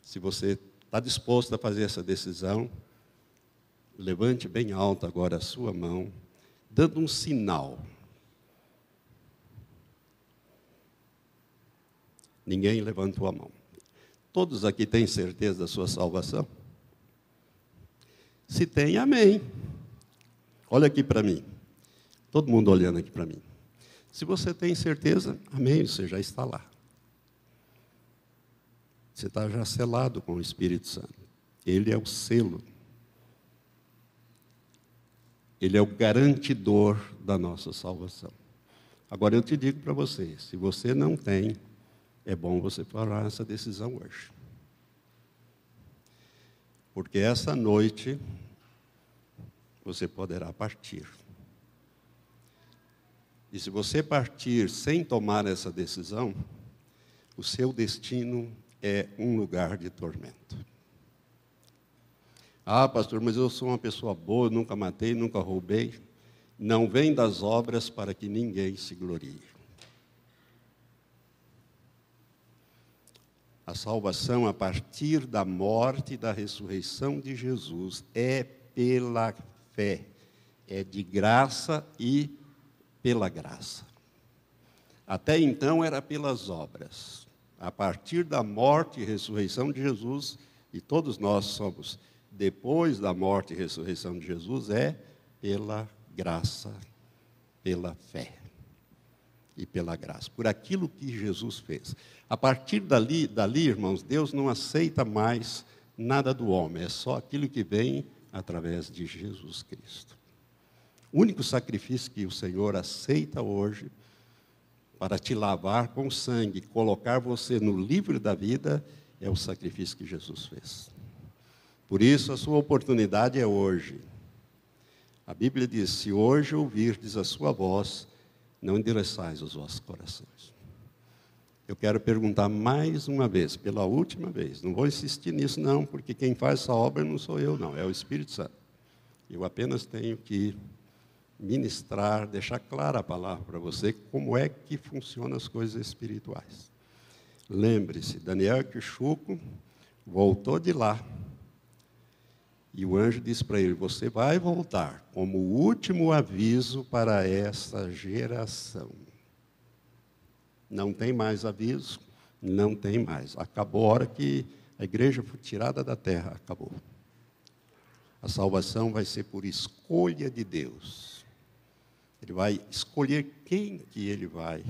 Se você está disposto a fazer essa decisão, levante bem alto agora a sua mão, dando um sinal. Ninguém levantou a mão. Todos aqui têm certeza da sua salvação? Se tem, amém. Olha aqui para mim. Todo mundo olhando aqui para mim. Se você tem certeza, amém, você já está lá. Você está já selado com o Espírito Santo. Ele é o selo. Ele é o garantidor da nossa salvação. Agora eu te digo para você, se você não tem, é bom você tomar essa decisão hoje. Porque essa noite você poderá partir. E se você partir sem tomar essa decisão, o seu destino é um lugar de tormento. Ah, pastor, mas eu sou uma pessoa boa, nunca matei, nunca roubei. Não vem das obras para que ninguém se glorie. A salvação a partir da morte e da ressurreição de Jesus é pela fé, é de graça e pela graça. Até então era pelas obras. A partir da morte e ressurreição de Jesus, e todos nós somos depois da morte e ressurreição de Jesus, é pela graça, pela fé e pela graça, por aquilo que Jesus fez. A partir dali, dali, irmãos, Deus não aceita mais nada do homem, é só aquilo que vem através de Jesus Cristo. O único sacrifício que o Senhor aceita hoje para te lavar com sangue, colocar você no livro da vida, é o sacrifício que Jesus fez. Por isso, a sua oportunidade é hoje. A Bíblia diz: se hoje ouvirdes a sua voz, não endereçais os vossos corações. Eu quero perguntar mais uma vez, pela última vez, não vou insistir nisso, não, porque quem faz essa obra não sou eu, não, é o Espírito Santo. Eu apenas tenho que ministrar, deixar clara a palavra para você, como é que funcionam as coisas espirituais. Lembre-se, Daniel Quixuco voltou de lá. E o anjo disse para ele: Você vai voltar como último aviso para essa geração. Não tem mais aviso, não tem mais. Acabou a hora que a igreja foi tirada da terra, acabou. A salvação vai ser por escolha de Deus. Ele vai escolher quem que ele vai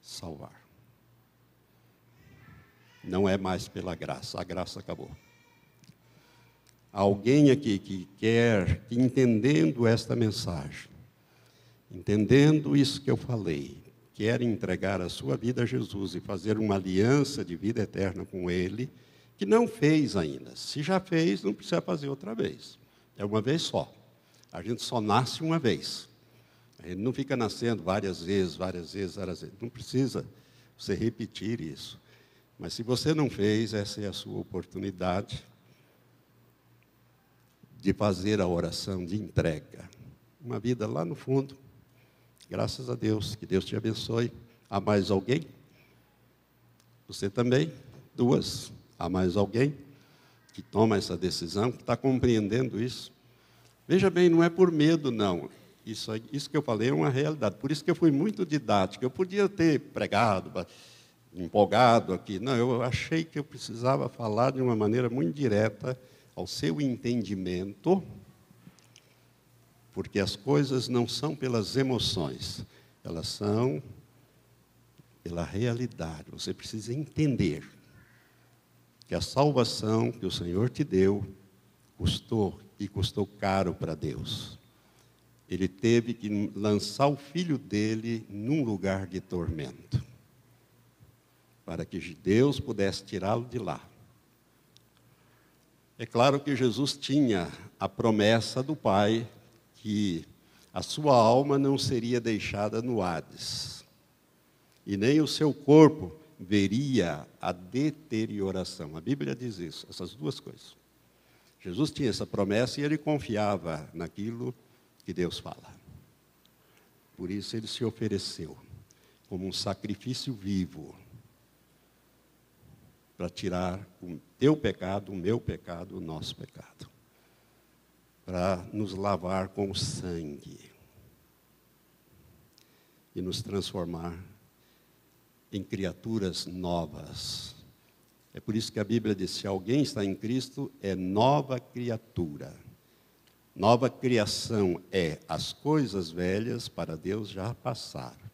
salvar. Não é mais pela graça, a graça acabou. Alguém aqui que quer, que entendendo esta mensagem, entendendo isso que eu falei, quer entregar a sua vida a Jesus e fazer uma aliança de vida eterna com Ele, que não fez ainda. Se já fez, não precisa fazer outra vez. É uma vez só. A gente só nasce uma vez. Ele não fica nascendo várias vezes, várias vezes, várias vezes. Não precisa você repetir isso. Mas se você não fez, essa é a sua oportunidade de fazer a oração de entrega. Uma vida lá no fundo. Graças a Deus. Que Deus te abençoe. Há mais alguém? Você também? Duas. Há mais alguém que toma essa decisão, que está compreendendo isso? Veja bem, não é por medo, não. Isso, isso que eu falei é uma realidade. Por isso que eu fui muito didático. Eu podia ter pregado, empolgado aqui. Não, eu achei que eu precisava falar de uma maneira muito direta ao seu entendimento, porque as coisas não são pelas emoções, elas são pela realidade. Você precisa entender que a salvação que o Senhor te deu custou e custou caro para Deus ele teve que lançar o filho dele num lugar de tormento, para que Deus pudesse tirá-lo de lá. É claro que Jesus tinha a promessa do Pai que a sua alma não seria deixada no Hades, e nem o seu corpo veria a deterioração. A Bíblia diz isso, essas duas coisas. Jesus tinha essa promessa e ele confiava naquilo que Deus fala. Por isso ele se ofereceu como um sacrifício vivo para tirar o teu pecado, o meu pecado, o nosso pecado. Para nos lavar com o sangue e nos transformar em criaturas novas. É por isso que a Bíblia diz: se alguém está em Cristo, é nova criatura. Nova criação é as coisas velhas para Deus já passaram.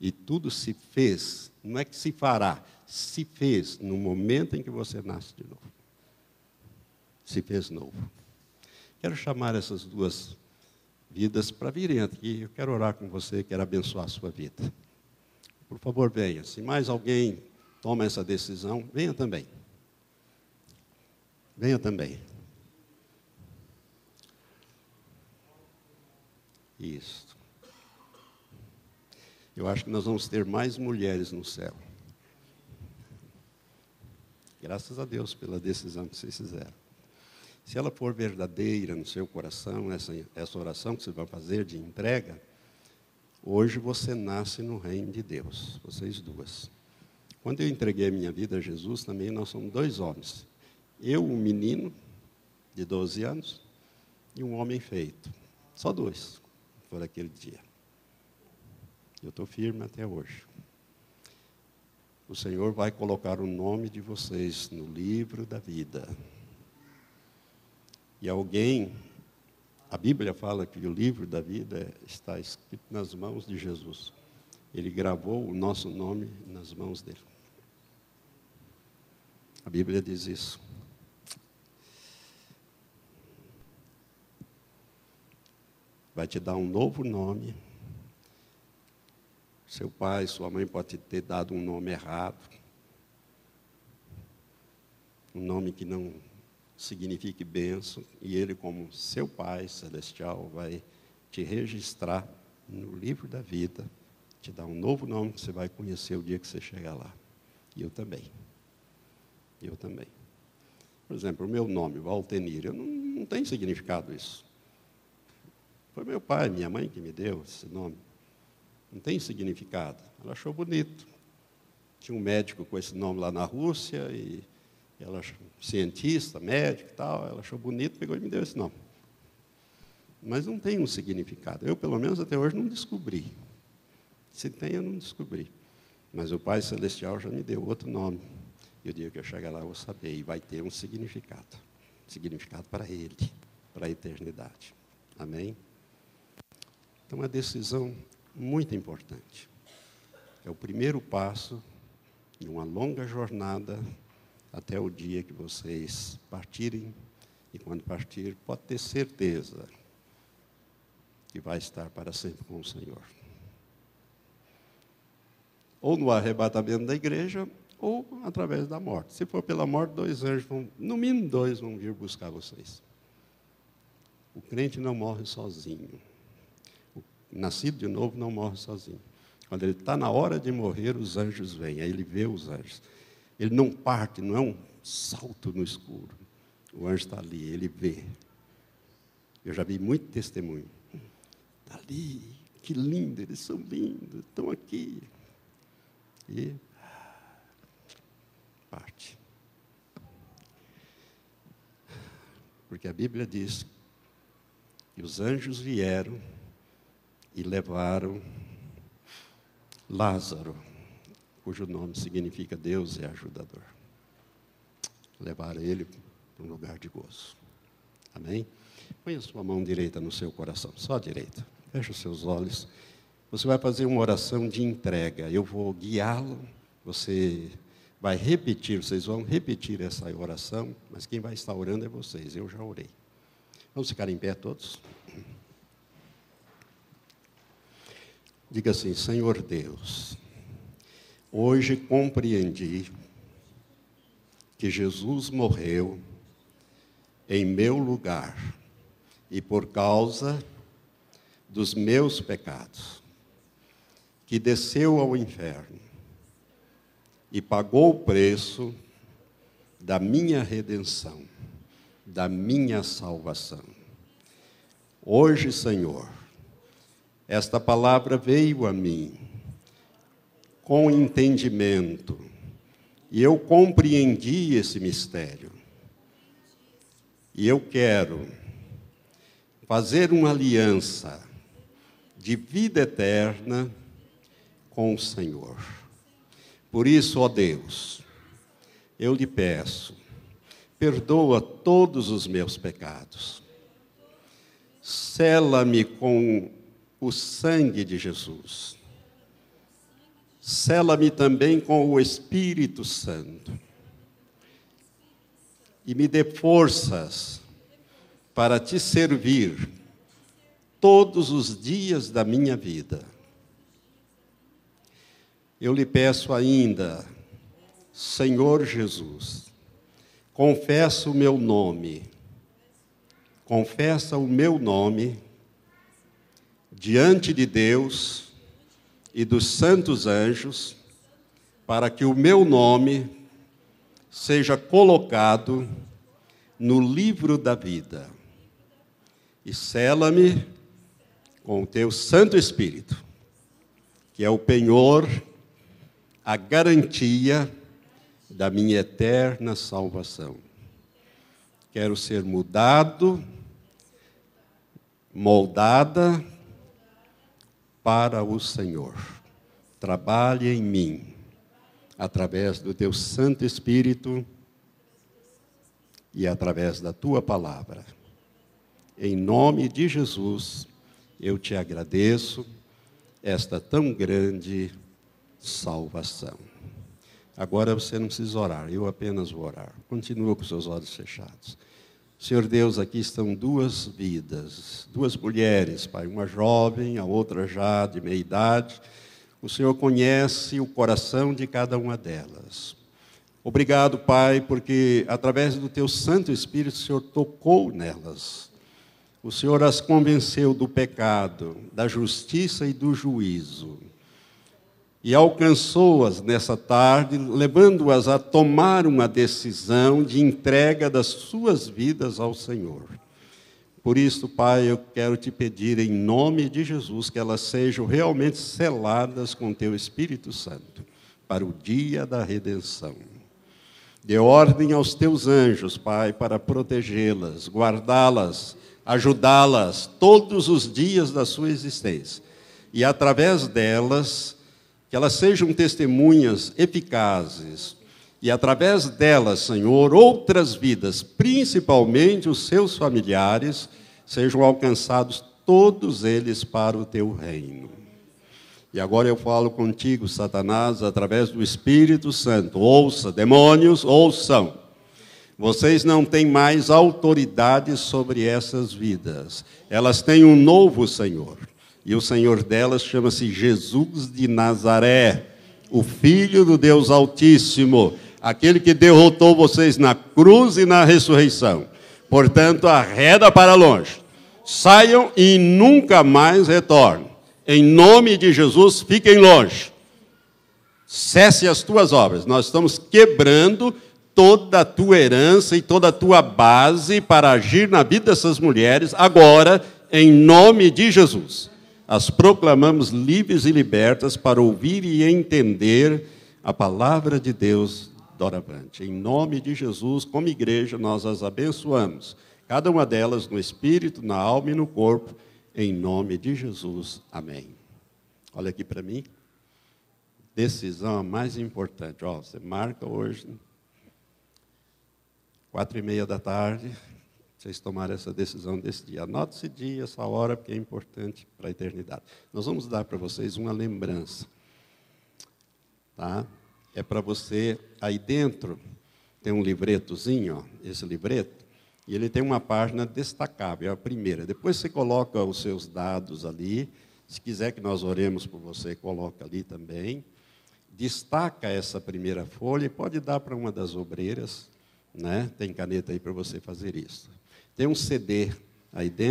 E tudo se fez, não é que se fará, se fez no momento em que você nasce de novo. Se fez novo. Quero chamar essas duas vidas para virem aqui. Eu quero orar com você, quero abençoar a sua vida. Por favor, venha. Se mais alguém toma essa decisão, venha também. Venha também. Isso. Eu acho que nós vamos ter mais mulheres no céu. Graças a Deus pela decisão que vocês fizeram. Se ela for verdadeira no seu coração, essa, essa oração que você vai fazer de entrega, hoje você nasce no reino de Deus, vocês duas. Quando eu entreguei a minha vida a Jesus, também nós somos dois homens. Eu, um menino de 12 anos, e um homem feito. Só dois, por aquele dia. Eu estou firme até hoje. O Senhor vai colocar o nome de vocês no livro da vida. E alguém, a Bíblia fala que o livro da vida está escrito nas mãos de Jesus. Ele gravou o nosso nome nas mãos dele. A Bíblia diz isso. Vai te dar um novo nome seu pai, sua mãe pode ter dado um nome errado. Um nome que não signifique bênção. E ele, como seu pai celestial, vai te registrar no livro da vida, te dar um novo nome que você vai conhecer o dia que você chegar lá. E eu também. Eu também. Por exemplo, o meu nome, Valtenir, eu não, não tem significado isso. Foi meu pai, minha mãe que me deu esse nome. Não tem significado. Ela achou bonito. Tinha um médico com esse nome lá na Rússia, e ela, cientista, médico e tal, ela achou bonito, pegou e me deu esse nome. Mas não tem um significado. Eu, pelo menos, até hoje não descobri. Se tem, eu não descobri. Mas o Pai Celestial já me deu outro nome. E o dia que eu chegar lá, eu vou saber. E vai ter um significado. Significado para Ele, para a eternidade. Amém? Então, a decisão muito importante. É o primeiro passo de uma longa jornada até o dia que vocês partirem. E quando partir, pode ter certeza que vai estar para sempre com o Senhor. Ou no arrebatamento da igreja, ou através da morte. Se for pela morte, dois anjos vão, no mínimo dois, vão vir buscar vocês. O crente não morre sozinho nascido de novo não morre sozinho. Quando ele está na hora de morrer, os anjos vêm, aí ele vê os anjos. Ele não parte, não é um salto no escuro. O anjo está ali, ele vê. Eu já vi muito testemunho. Está ali, que lindo, eles são lindos, estão aqui. E parte. Porque a Bíblia diz que os anjos vieram e levaram Lázaro, cujo nome significa Deus é ajudador. Levaram ele para um lugar de gozo. Amém? Põe sua mão direita no seu coração, só a direita. Feche os seus olhos. Você vai fazer uma oração de entrega. Eu vou guiá-lo. Você vai repetir, vocês vão repetir essa oração, mas quem vai estar orando é vocês. Eu já orei. Vamos ficar em pé todos? Diga assim: Senhor Deus, hoje compreendi que Jesus morreu em meu lugar e por causa dos meus pecados, que desceu ao inferno e pagou o preço da minha redenção, da minha salvação. Hoje, Senhor, esta palavra veio a mim com entendimento e eu compreendi esse mistério. E eu quero fazer uma aliança de vida eterna com o Senhor. Por isso, ó Deus, eu lhe peço, perdoa todos os meus pecados. Sela-me com o sangue de Jesus. Sela-me também com o Espírito Santo. E me dê forças para te servir todos os dias da minha vida. Eu lhe peço ainda, Senhor Jesus, confessa o meu nome, confessa o meu nome diante de Deus e dos santos anjos, para que o meu nome seja colocado no livro da vida. E sela-me com o teu Santo Espírito, que é o penhor, a garantia da minha eterna salvação. Quero ser mudado, moldada para o Senhor. Trabalhe em mim, através do teu Santo Espírito e através da tua palavra. Em nome de Jesus, eu te agradeço esta tão grande salvação. Agora você não precisa orar, eu apenas vou orar. Continua com seus olhos fechados. Senhor Deus, aqui estão duas vidas, duas mulheres, Pai, uma jovem, a outra já de meia idade. O Senhor conhece o coração de cada uma delas. Obrigado, Pai, porque através do Teu Santo Espírito, o Senhor tocou nelas o Senhor as convenceu do pecado, da justiça e do juízo. E alcançou-as nessa tarde, levando-as a tomar uma decisão de entrega das suas vidas ao Senhor. Por isso, Pai, eu quero te pedir em nome de Jesus que elas sejam realmente seladas com teu Espírito Santo para o dia da redenção. Dê ordem aos teus anjos, Pai, para protegê-las, guardá-las ajudá-las todos os dias da sua existência. E através delas, que elas sejam testemunhas eficazes. E através delas, Senhor, outras vidas, principalmente os seus familiares, sejam alcançados todos eles para o teu reino. E agora eu falo contigo, Satanás, através do Espírito Santo. Ouça, demônios, ouçam. Vocês não têm mais autoridade sobre essas vidas. Elas têm um novo Senhor. E o Senhor delas chama-se Jesus de Nazaré, o Filho do Deus Altíssimo, aquele que derrotou vocês na cruz e na ressurreição. Portanto, arreda para longe. Saiam e nunca mais retornem. Em nome de Jesus, fiquem longe. Cesse as tuas obras. Nós estamos quebrando toda a tua herança e toda a tua base para agir na vida dessas mulheres, agora, em nome de Jesus. As proclamamos livres e libertas para ouvir e entender a palavra de Deus doravante. Em nome de Jesus, como igreja, nós as abençoamos, cada uma delas no espírito, na alma e no corpo, em nome de Jesus. Amém. Olha aqui para mim. Decisão mais importante. Ó, você marca hoje quatro e meia da tarde, vocês tomaram essa decisão desse dia. Anote esse dia, essa hora, porque é importante para a eternidade. Nós vamos dar para vocês uma lembrança. Tá? É para você, aí dentro, tem um livretozinho, ó, esse livreto, e ele tem uma página destacável, é a primeira. Depois você coloca os seus dados ali. Se quiser que nós oremos por você, coloca ali também. Destaca essa primeira folha e pode dar para uma das obreiras né? Tem caneta aí para você fazer isso. Tem um CD aí dentro.